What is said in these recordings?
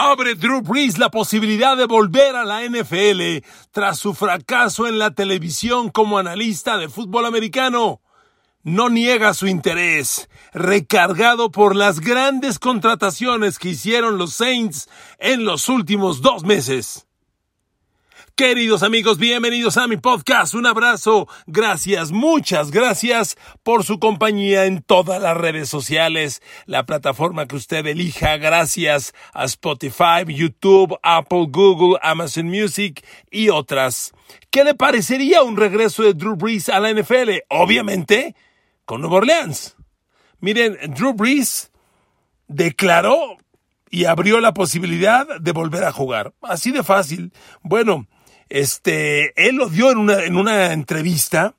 Abre Drew Brees la posibilidad de volver a la NFL tras su fracaso en la televisión como analista de fútbol americano. No niega su interés, recargado por las grandes contrataciones que hicieron los Saints en los últimos dos meses. Queridos amigos, bienvenidos a mi podcast. Un abrazo. Gracias, muchas gracias por su compañía en todas las redes sociales, la plataforma que usted elija. Gracias a Spotify, YouTube, Apple, Google, Amazon Music y otras. ¿Qué le parecería un regreso de Drew Brees a la NFL? Obviamente, con Nueva Orleans. Miren, Drew Brees declaró y abrió la posibilidad de volver a jugar. Así de fácil. Bueno, este, él lo dio en una, en una entrevista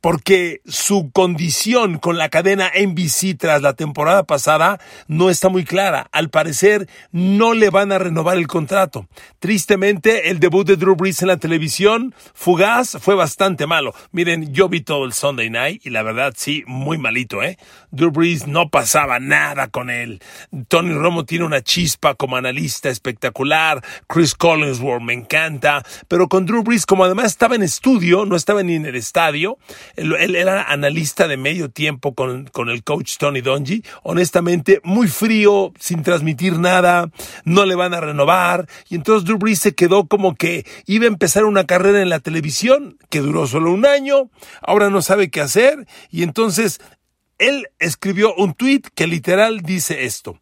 porque su condición con la cadena NBC tras la temporada pasada no está muy clara. Al parecer no le van a renovar el contrato. Tristemente, el debut de Drew Brees en la televisión, fugaz, fue bastante malo. Miren, yo vi todo el Sunday Night y la verdad sí, muy malito, ¿eh? Drew Brees no pasaba nada con él. Tony Romo tiene una chispa como analista espectacular. Chris Collinsworth me encanta. Pero con Drew Brees, como además estaba en estudio, no estaba ni en el estadio, él, era analista de medio tiempo con, con el coach Tony Donji. Honestamente, muy frío, sin transmitir nada, no le van a renovar. Y entonces Drew Brees se quedó como que iba a empezar una carrera en la televisión, que duró solo un año, ahora no sabe qué hacer. Y entonces él escribió un tweet que literal dice esto.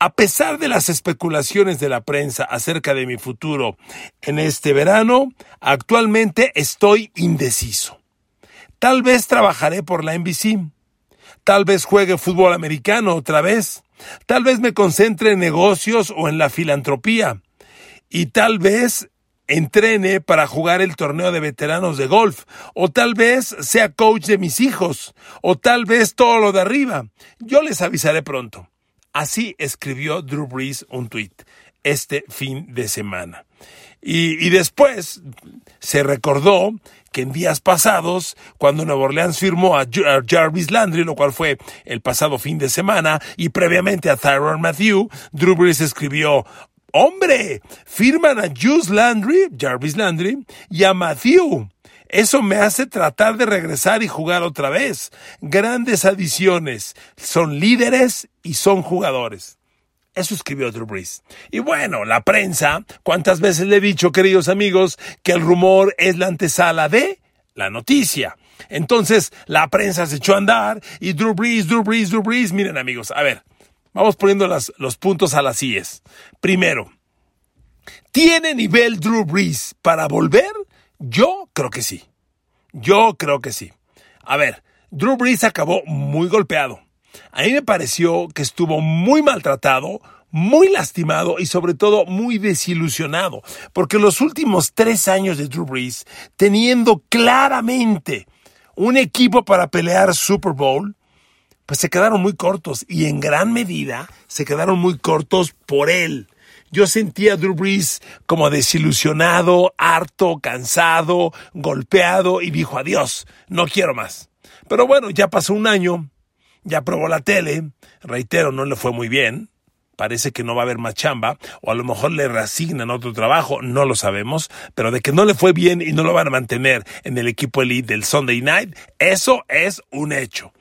A pesar de las especulaciones de la prensa acerca de mi futuro en este verano, actualmente estoy indeciso. Tal vez trabajaré por la NBC. Tal vez juegue fútbol americano otra vez. Tal vez me concentre en negocios o en la filantropía. Y tal vez entrene para jugar el torneo de veteranos de golf. O tal vez sea coach de mis hijos. O tal vez todo lo de arriba. Yo les avisaré pronto. Así escribió Drew Brees un tweet este fin de semana. Y, y, después se recordó en días pasados, cuando Nueva Orleans firmó a Jarvis Landry, lo cual fue el pasado fin de semana, y previamente a Tyrone Matthew, Drew Brees escribió, ¡Hombre! Firman a Juice Landry, Jarvis Landry, y a Matthew. Eso me hace tratar de regresar y jugar otra vez. Grandes adiciones. Son líderes y son jugadores. Eso escribió Drew Brees. Y bueno, la prensa, ¿cuántas veces le he dicho, queridos amigos, que el rumor es la antesala de la noticia? Entonces, la prensa se echó a andar y Drew Brees, Drew Brees, Drew Brees. Miren, amigos, a ver, vamos poniendo los puntos a las IES. Primero, ¿tiene nivel Drew Brees para volver? Yo creo que sí. Yo creo que sí. A ver, Drew Brees acabó muy golpeado a mí me pareció que estuvo muy maltratado, muy lastimado y sobre todo muy desilusionado, porque los últimos tres años de Drew Brees, teniendo claramente un equipo para pelear Super Bowl, pues se quedaron muy cortos y en gran medida se quedaron muy cortos por él. Yo sentía a Drew Brees como desilusionado, harto, cansado, golpeado y dijo adiós, no quiero más. Pero bueno, ya pasó un año, ya probó la tele, reitero, no le fue muy bien, parece que no va a haber más chamba, o a lo mejor le reasignan otro trabajo, no lo sabemos, pero de que no le fue bien y no lo van a mantener en el equipo elite del Sunday Night, eso es un hecho.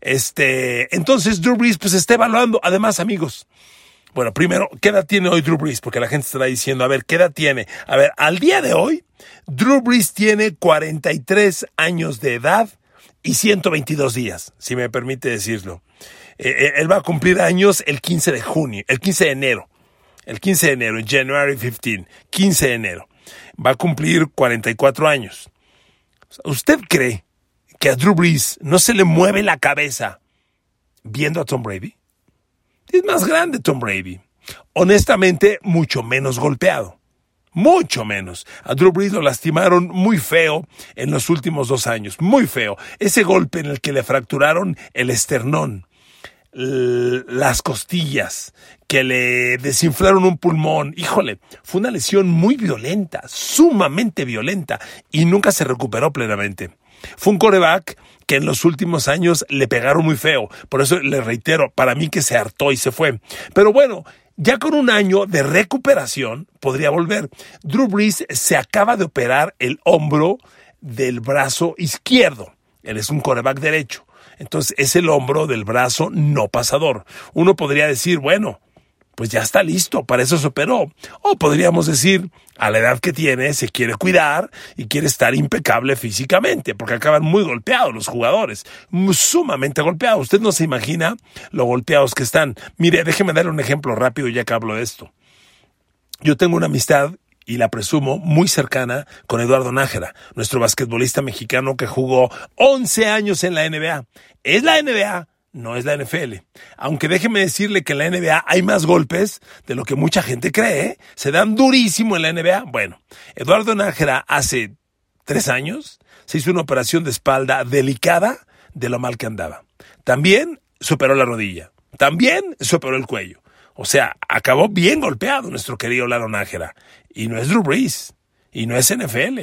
Este, entonces Drew Brees pues está evaluando, además amigos, bueno, primero, ¿qué edad tiene hoy Drew Brees? Porque la gente estará diciendo, a ver, ¿qué edad tiene? A ver, al día de hoy, Drew Brees tiene 43 años de edad, y 122 días, si me permite decirlo. Eh, eh, él va a cumplir años el 15 de junio, el 15 de enero. El 15 de enero, January 15, 15 de enero. Va a cumplir 44 años. ¿Usted cree que a Drew Brees no se le mueve la cabeza viendo a Tom Brady? Es más grande Tom Brady. Honestamente, mucho menos golpeado mucho menos. A Drew Brees lo lastimaron muy feo en los últimos dos años, muy feo. Ese golpe en el que le fracturaron el esternón, las costillas, que le desinflaron un pulmón. Híjole, fue una lesión muy violenta, sumamente violenta, y nunca se recuperó plenamente. Fue un coreback que en los últimos años le pegaron muy feo. Por eso le reitero, para mí que se hartó y se fue. Pero bueno, ya con un año de recuperación podría volver. Drew Brees se acaba de operar el hombro del brazo izquierdo. Él es un coreback derecho. Entonces es el hombro del brazo no pasador. Uno podría decir, bueno, pues ya está listo, para eso se operó. O podríamos decir, a la edad que tiene, se quiere cuidar y quiere estar impecable físicamente, porque acaban muy golpeados los jugadores, sumamente golpeados. Usted no se imagina lo golpeados que están. Mire, déjeme darle un ejemplo rápido ya que hablo de esto. Yo tengo una amistad y la presumo muy cercana con Eduardo Nájera, nuestro basquetbolista mexicano que jugó 11 años en la NBA. Es la NBA, no es la NFL. Aunque déjeme decirle que en la NBA hay más golpes de lo que mucha gente cree. ¿eh? Se dan durísimo en la NBA. Bueno, Eduardo Nájera hace tres años se hizo una operación de espalda delicada de lo mal que andaba. También superó la rodilla. También superó el cuello. O sea, acabó bien golpeado nuestro querido Laro Nájera. Y no es Drew Brees. Y no es NFL.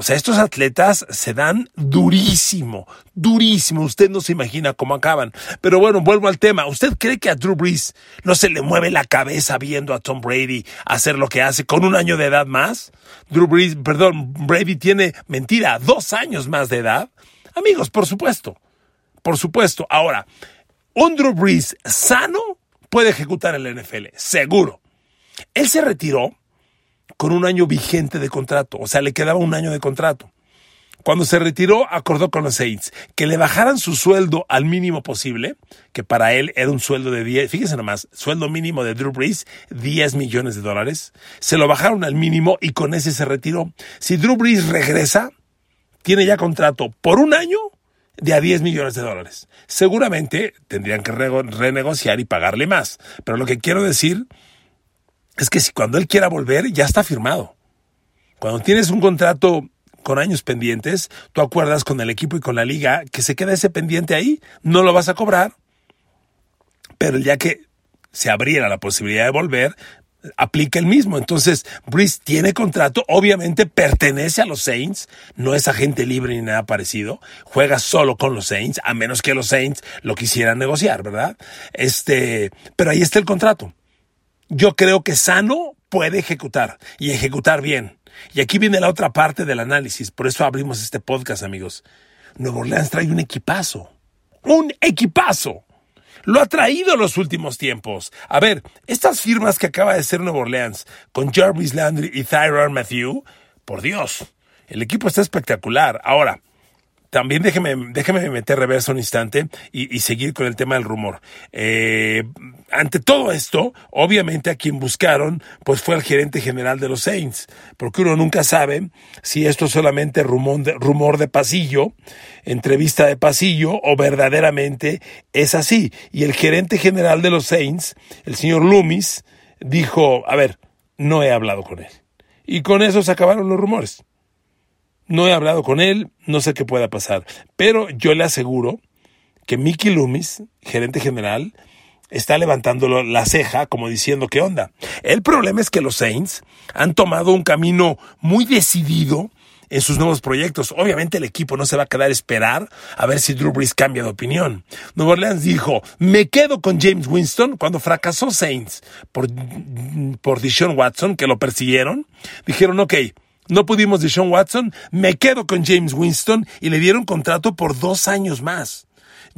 O sea, estos atletas se dan durísimo, durísimo. Usted no se imagina cómo acaban. Pero bueno, vuelvo al tema. ¿Usted cree que a Drew Brees no se le mueve la cabeza viendo a Tom Brady hacer lo que hace con un año de edad más? Drew Brees, perdón, Brady tiene, mentira, dos años más de edad. Amigos, por supuesto. Por supuesto. Ahora, un Drew Brees sano puede ejecutar en la NFL, seguro. Él se retiró con un año vigente de contrato, o sea, le quedaba un año de contrato. Cuando se retiró, acordó con los Saints que le bajaran su sueldo al mínimo posible, que para él era un sueldo de 10, fíjense nomás, sueldo mínimo de Drew Brees, 10 millones de dólares. Se lo bajaron al mínimo y con ese se retiró. Si Drew Brees regresa, tiene ya contrato por un año de a 10 millones de dólares. Seguramente tendrían que renegociar y pagarle más. Pero lo que quiero decir es que si cuando él quiera volver, ya está firmado. Cuando tienes un contrato con años pendientes, tú acuerdas con el equipo y con la liga que se queda ese pendiente ahí, no lo vas a cobrar, pero ya que se abriera la posibilidad de volver, aplica el mismo. Entonces, Brice tiene contrato, obviamente pertenece a los Saints, no es agente libre ni nada parecido, juega solo con los Saints, a menos que los Saints lo quisieran negociar, ¿verdad? Este, pero ahí está el contrato. Yo creo que Sano puede ejecutar y ejecutar bien. Y aquí viene la otra parte del análisis, por eso abrimos este podcast, amigos. Nuevo Orleans trae un equipazo. Un equipazo lo ha traído los últimos tiempos. A ver, estas firmas que acaba de hacer Nueva Orleans con Jarvis Landry y Thyron Matthew, por Dios, el equipo está espectacular. Ahora, también déjeme, déjeme meter reverso un instante y, seguir con el tema del rumor. Eh, ante todo esto, obviamente a quien buscaron, pues fue el gerente general de los Saints, porque uno nunca sabe si esto es solamente rumor de, rumor de pasillo, entrevista de pasillo, o verdaderamente es así. Y el gerente general de los Saints, el señor Loomis, dijo, a ver, no he hablado con él. Y con eso se acabaron los rumores. No he hablado con él, no sé qué pueda pasar, pero yo le aseguro que Mickey Loomis, gerente general, está levantando la ceja como diciendo qué onda. El problema es que los Saints han tomado un camino muy decidido en sus nuevos proyectos. Obviamente el equipo no se va a quedar a esperar a ver si Drew Brees cambia de opinión. Nueva Orleans dijo, me quedo con James Winston cuando fracasó Saints por, por Deshaun Watson, que lo persiguieron. Dijeron, ok, no pudimos de Sean Watson, me quedo con James Winston y le dieron contrato por dos años más.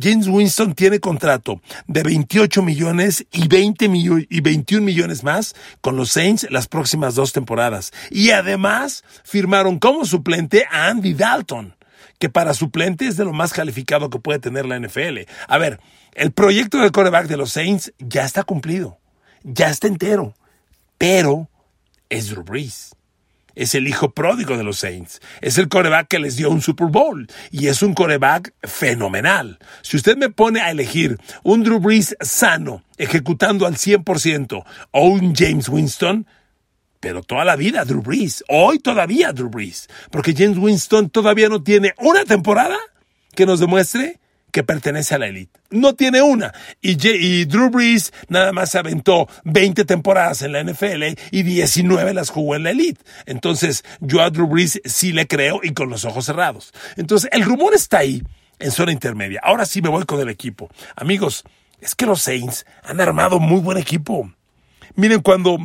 James Winston tiene contrato de 28 millones y, 20 y 21 millones más con los Saints las próximas dos temporadas. Y además firmaron como suplente a Andy Dalton, que para suplente es de lo más calificado que puede tener la NFL. A ver, el proyecto del coreback de los Saints ya está cumplido, ya está entero, pero es Drew Brees es el hijo pródigo de los Saints. Es el coreback que les dio un Super Bowl. Y es un coreback fenomenal. Si usted me pone a elegir un Drew Brees sano, ejecutando al 100%, o un James Winston, pero toda la vida Drew Brees. Hoy todavía Drew Brees. Porque James Winston todavía no tiene una temporada que nos demuestre que pertenece a la élite. No tiene una. Y, Drew Brees nada más se aventó 20 temporadas en la NFL y 19 las jugó en la élite. Entonces, yo a Drew Brees sí le creo y con los ojos cerrados. Entonces, el rumor está ahí. en zona intermedia. Ahora sí me voy con el equipo. Amigos, es que los Saints han armado muy buen equipo. Miren, cuando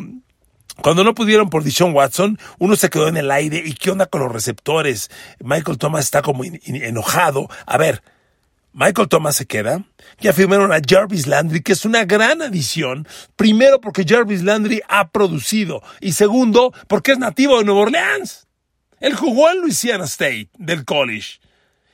cuando no pudieron por Dishon Watson, uno se quedó en el aire. ¿Y qué onda con los receptores? Michael Thomas está como enojado. A ver, Michael Thomas se queda. Ya firmaron a Jarvis Landry, que es una gran adición. Primero, porque Jarvis Landry ha producido. Y segundo, porque es nativo de Nueva Orleans. Él jugó en Louisiana State del college.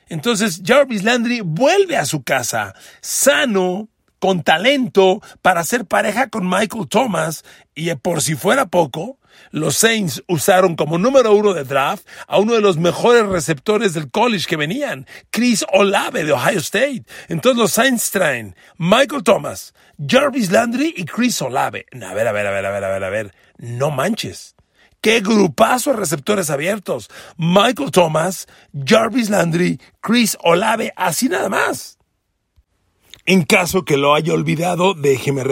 Entonces, Jarvis Landry vuelve a su casa, sano, con talento para ser pareja con Michael Thomas y por si fuera poco, los Saints usaron como número uno de draft a uno de los mejores receptores del college que venían, Chris Olave de Ohio State. Entonces los Saints traen Michael Thomas, Jarvis Landry y Chris Olave. A ver, a ver, a ver, a ver, a ver, a ver. No manches. ¡Qué grupazo de receptores abiertos! Michael Thomas, Jarvis Landry, Chris Olave, así nada más. En caso que lo haya olvidado, déjeme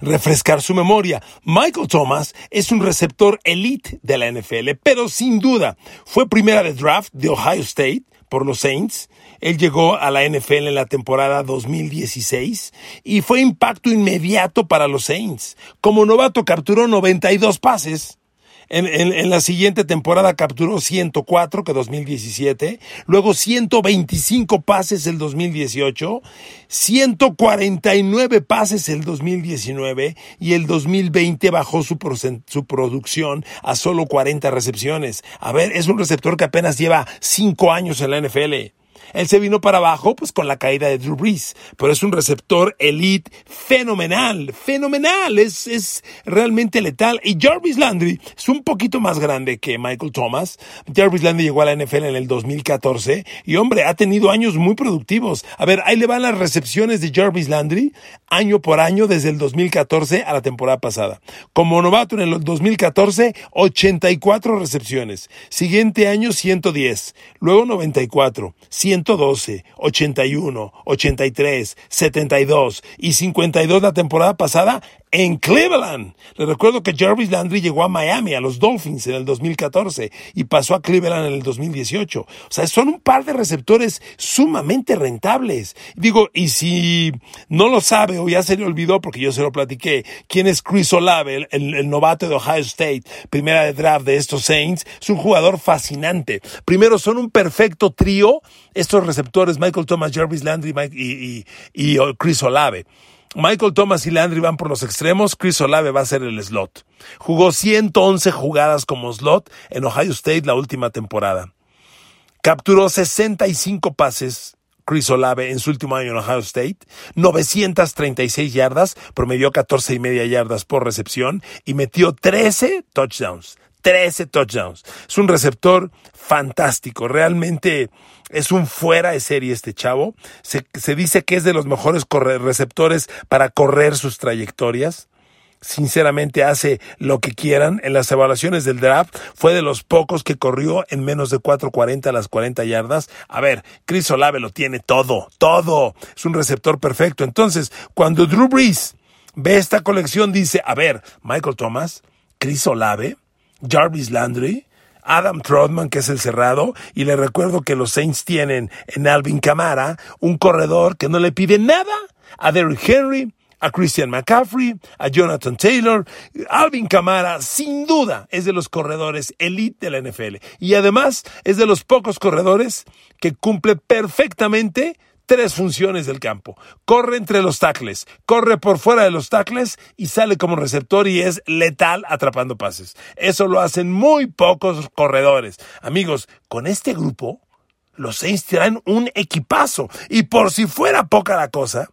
refrescar su memoria. Michael Thomas es un receptor elite de la NFL, pero sin duda fue primera de draft de Ohio State por los Saints. Él llegó a la NFL en la temporada 2016 y fue impacto inmediato para los Saints. Como novato capturó 92 pases en, la siguiente temporada capturó 104, que 2017. Luego 125 pases el 2018. 149 pases el 2019. Y el 2020 bajó su, su producción a solo 40 recepciones. A ver, es un receptor que apenas lleva 5 años en la NFL. Él se vino para abajo pues con la caída de Drew Brees, pero es un receptor elite fenomenal, fenomenal, es, es realmente letal. Y Jarvis Landry es un poquito más grande que Michael Thomas. Jarvis Landry llegó a la NFL en el 2014 y hombre, ha tenido años muy productivos. A ver, ahí le van las recepciones de Jarvis Landry año por año desde el 2014 a la temporada pasada. Como novato en el 2014, 84 recepciones. Siguiente año, 110. Luego 94. 112, 81, 83, 72 y 52 la temporada pasada en Cleveland. Le recuerdo que Jarvis Landry llegó a Miami, a los Dolphins en el 2014 y pasó a Cleveland en el 2018. O sea, son un par de receptores sumamente rentables. Digo, y si no lo sabe o ya se le olvidó porque yo se lo platiqué, quién es Chris Olave, el, novato de Ohio State, primera de draft de estos Saints, es un jugador fascinante. Primero, son un perfecto trío estos receptores, Michael Thomas, Jarvis Landry y, y, y Chris Olave. Michael Thomas y Landry van por los extremos, Chris Olave va a ser el slot. Jugó 111 jugadas como slot en Ohio State la última temporada. Capturó 65 pases Chris Olave en su último año en Ohio State, 936 yardas, promedió 14 y media yardas por recepción y metió 13 touchdowns. 13 touchdowns. Es un receptor fantástico, realmente es un fuera de serie este chavo. Se, dice que es de los mejores receptores para correr sus trayectorias sinceramente hace lo que quieran. En las evaluaciones del draft fue de los pocos que corrió en menos de 4.40 a las 40 yardas. A ver, Chris Olave lo tiene todo, todo. Es un receptor perfecto. Entonces, cuando Drew Brees ve esta colección, dice, a ver, Michael Thomas, Chris Olave, Jarvis Landry, Adam Trotman, que es el cerrado, y le recuerdo que los Saints tienen en Alvin Kamara un corredor que no le pide nada a Derrick Henry, a Christian McCaffrey, a Jonathan Taylor. Alvin Kamara, sin duda, es de los corredores elite de la NFL. Y además es de los pocos corredores que cumple perfectamente tres funciones del campo. Corre entre los tackles, corre por fuera de los tackles y sale como receptor y es letal atrapando pases. Eso lo hacen muy pocos corredores. Amigos, con este grupo, los Saints traen un equipazo. Y por si fuera poca la cosa,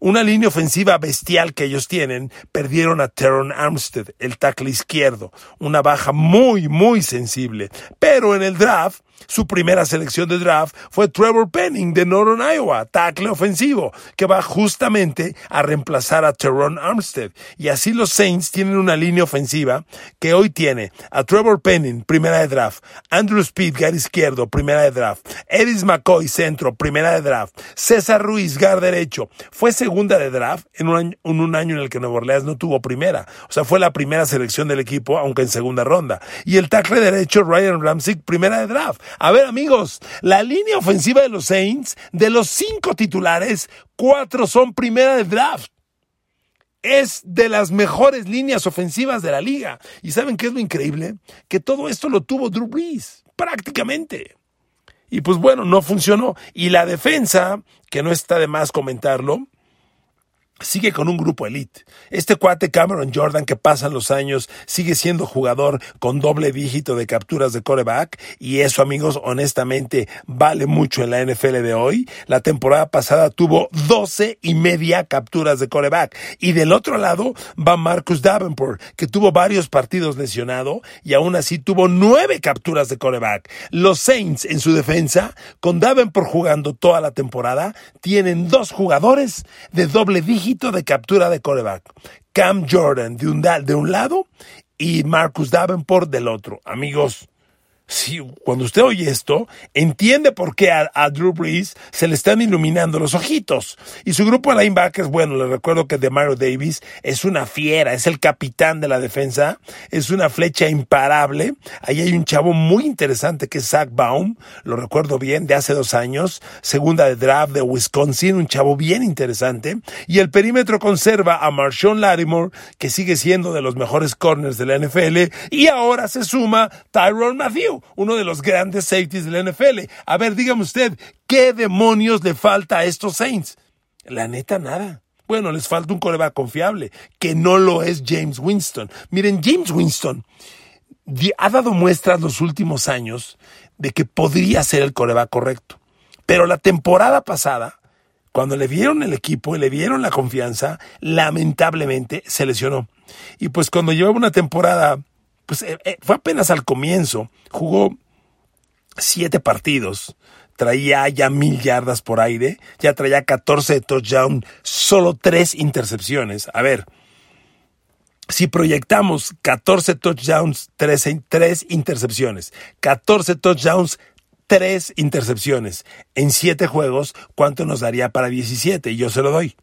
una línea ofensiva bestial que ellos tienen, perdieron a Teron Armstead, el tackle izquierdo, una baja muy, muy sensible. Pero en el draft, su primera selección de draft fue Trevor Penning de Northern Iowa, tackle ofensivo, que va justamente a reemplazar a Teron Armstead. Y así los Saints tienen una línea ofensiva que hoy tiene a Trevor Penning, primera de draft, Andrew Speed, guard izquierdo, primera de draft, Edis McCoy, centro, primera de draft, César Ruiz, guard derecho, fue segunda de draft en un, año, en un año en el que Nueva Orleans no tuvo primera. O sea, fue la primera selección del equipo, aunque en segunda ronda. Y el tackle derecho, Ryan Ramsey, primera de draft. A ver, amigos, la línea ofensiva de los Saints, de los cinco titulares, cuatro son primera de draft es de las mejores líneas ofensivas de la liga. ¿Y saben qué es lo increíble? Que todo esto lo tuvo Drew Brees, prácticamente. Y pues bueno, no funcionó. Y la defensa, que no está de más comentarlo, sigue con un grupo elite. Este cuate Cameron Jordan que pasan los años sigue siendo jugador con doble dígito de capturas de coreback y eso amigos honestamente vale mucho en la NFL de hoy. La temporada pasada tuvo 12 y media capturas de coreback y del otro lado va Marcus Davenport que tuvo varios partidos lesionado y aún así tuvo nueve capturas de coreback. Los Saints en su defensa con Davenport jugando toda la temporada tienen dos jugadores de doble dígito de captura de coreback. Cam Jordan de un, de un lado y Marcus Davenport del otro. Amigos, Sí, cuando usted oye esto, entiende por qué a, Drew Brees se le están iluminando los ojitos. Y su grupo de linebackers, bueno, le recuerdo que Demario Davis es una fiera, es el capitán de la defensa, es una flecha imparable. Ahí hay un chavo muy interesante que es Zach Baum, lo recuerdo bien, de hace dos años, segunda de draft de Wisconsin, un chavo bien interesante. Y el perímetro conserva a Marshawn Lattimore, que sigue siendo de los mejores corners de la NFL, y ahora se suma Tyrone Matthew uno de los grandes safeties de la NFL. A ver, dígame usted, ¿qué demonios le falta a estos Saints? La neta, nada. Bueno, les falta un coreback confiable, que no lo es James Winston. Miren, James Winston ha dado muestras los últimos años de que podría ser el coreback correcto. Pero la temporada pasada, cuando le vieron el equipo y le dieron la confianza, lamentablemente se lesionó. Y pues cuando llevaba una temporada pues eh, eh, fue apenas al comienzo. Jugó siete partidos. Traía ya mil yardas por aire. Ya traía 14 de touchdown. Solo tres intercepciones. A ver. Si proyectamos 14 touchdowns, 3, tres intercepciones. 14 touchdowns, tres intercepciones. En siete juegos, ¿cuánto nos daría para 17? Y yo se lo doy.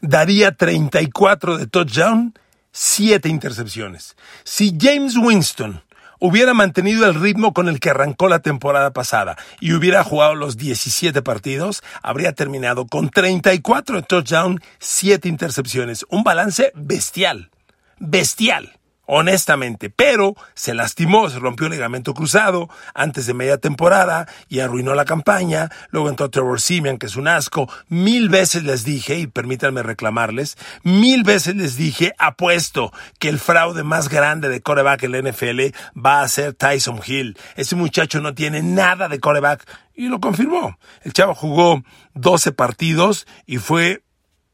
Daría 34 de touchdown siete intercepciones. Si James Winston hubiera mantenido el ritmo con el que arrancó la temporada pasada y hubiera jugado los 17 partidos, habría terminado con 34 de touchdown, 7 intercepciones. Un balance bestial. Bestial honestamente, pero se lastimó, se rompió el ligamento cruzado antes de media temporada y arruinó la campaña. Luego entró Trevor Simeon, que es un asco. Mil veces les dije, y permítanme reclamarles, mil veces les dije, apuesto que el fraude más grande de coreback en la NFL va a ser Tyson Hill. Ese muchacho no tiene nada de coreback y lo confirmó. El chavo jugó 12 partidos y fue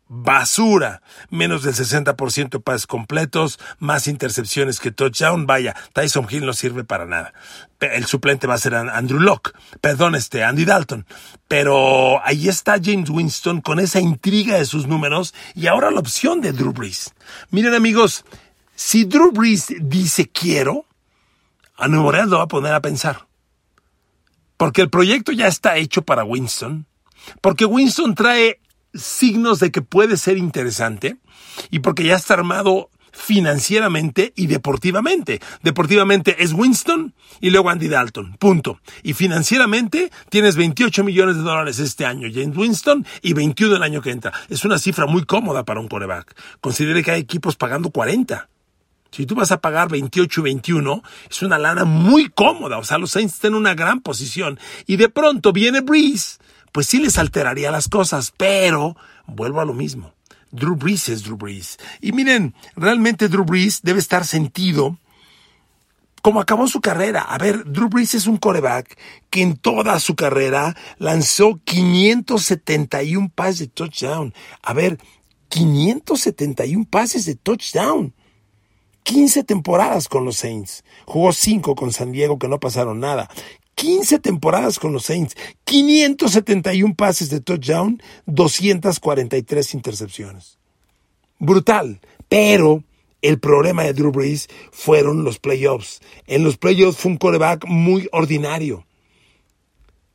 basura, menos del 60% de pases completos, más intercepciones que touchdown, vaya, Tyson Hill no sirve para nada. El suplente va a ser Andrew Locke, perdón, este Andy Dalton. Pero ahí está James Winston con esa intriga de sus números y ahora la opción de Drew Brees. Miren amigos, si Drew Brees dice quiero, a Nuevo Orleans lo va a poner a pensar. Porque el proyecto ya está hecho para Winston. Porque Winston trae signos de que puede ser interesante y porque ya está armado financieramente y deportivamente. Deportivamente es Winston y luego Andy Dalton, punto. Y financieramente tienes 28 millones de dólares este año, James Winston, y 21 el año que entra. Es una cifra muy cómoda para un coreback. Considere que hay equipos pagando 40. Si tú vas a pagar 28 y 21, es una lana muy cómoda. O sea, los Saints están en una gran posición. Y de pronto viene Breeze pues sí les alteraría las cosas, pero vuelvo a lo mismo. Drew Brees es Drew Brees. Y miren, realmente Drew Brees debe estar sentido como acabó su carrera. A ver, Drew Brees es un coreback que en toda su carrera lanzó 571 pases de touchdown. A ver, 571 pases de touchdown. 15 temporadas con los Saints. Jugó 5 con San Diego que no pasaron nada. 15 temporadas con los Saints, 571 pases de touchdown, 243 intercepciones. Brutal, pero el problema de Drew Brees fueron los playoffs. En los playoffs fue un coreback muy ordinario.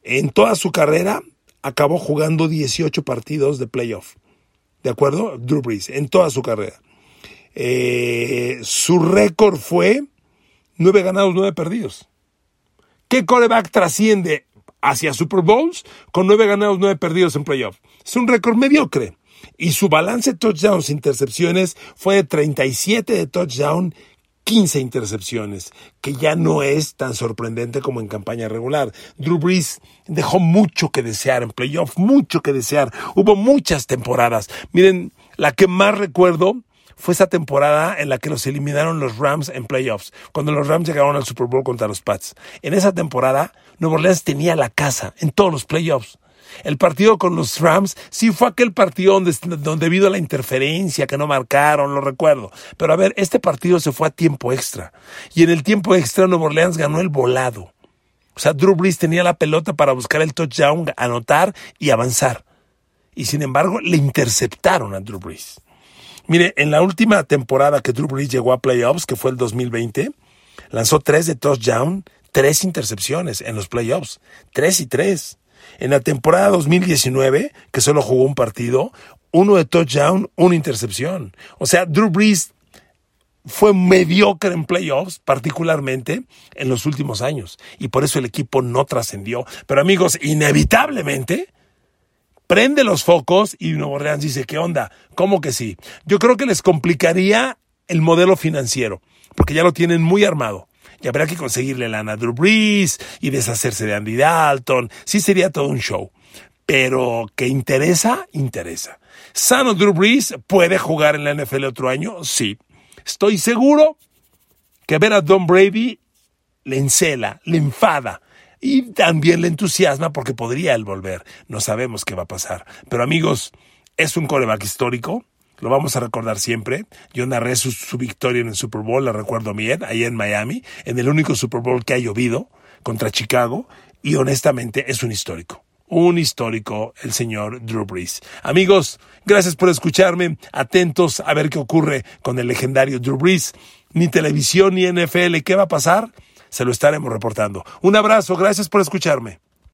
En toda su carrera acabó jugando 18 partidos de playoff. ¿De acuerdo? Drew Brees, en toda su carrera. Eh, su récord fue nueve ganados, nueve perdidos. ¿Qué coreback trasciende hacia Super Bowls con nueve ganados, nueve perdidos en playoff? Es un récord mediocre. Y su balance de touchdowns e intercepciones fue de 37 de touchdown 15 intercepciones, que ya no es tan sorprendente como en campaña regular. Drew Brees dejó mucho que desear en playoff, mucho que desear. Hubo muchas temporadas. Miren, la que más recuerdo fue esa temporada en la que los eliminaron los Rams en playoffs, cuando los Rams llegaron al Super Bowl contra los Pats. En esa temporada, Nueva Orleans tenía la casa en todos los playoffs. El partido con los Rams sí fue aquel partido donde, debido a la interferencia que no marcaron, lo recuerdo. Pero a ver, este partido se fue a tiempo extra. Y en el tiempo extra Nueva Orleans ganó el volado. O sea, Drew Brees tenía la pelota para buscar el touchdown, anotar y avanzar. Y sin embargo, le interceptaron a Drew Brees. Mire, en la última temporada que Drew Brees llegó a playoffs, que fue el 2020, lanzó tres de touchdown, tres intercepciones en los playoffs. Tres y tres. En la temporada 2019, que solo jugó un partido, uno de touchdown, una intercepción. O sea, Drew Brees fue mediocre en playoffs, particularmente en los últimos años. Y por eso el equipo no trascendió. Pero amigos, inevitablemente, prende los focos y Nuevo Orleans dice, ¿qué onda? ¿Cómo que sí? Yo creo que les complicaría el modelo financiero, porque ya lo tienen muy armado y habrá que conseguirle lana a Drew Brees y deshacerse de Andy Dalton. Sí sería todo un show. Pero que interesa, interesa. ¿Sano Drew Brees puede jugar en la NFL otro año? Sí. Estoy seguro que ver a Don Brady le encela, le enfada y también le entusiasma porque podría él volver. No sabemos qué va a pasar. Pero amigos, es un coreback histórico lo vamos a recordar siempre. Yo narré su, victoria en el Super Bowl, la recuerdo bien, ahí en Miami, en el único Super Bowl que ha llovido contra Chicago, y honestamente es un histórico. Un histórico, el señor Drew Brees. Amigos, gracias por escucharme. Atentos a ver qué ocurre con el legendario Drew Brees. Ni televisión ni NFL. ¿Qué va a pasar? Se lo estaremos reportando. Un abrazo, gracias por escucharme.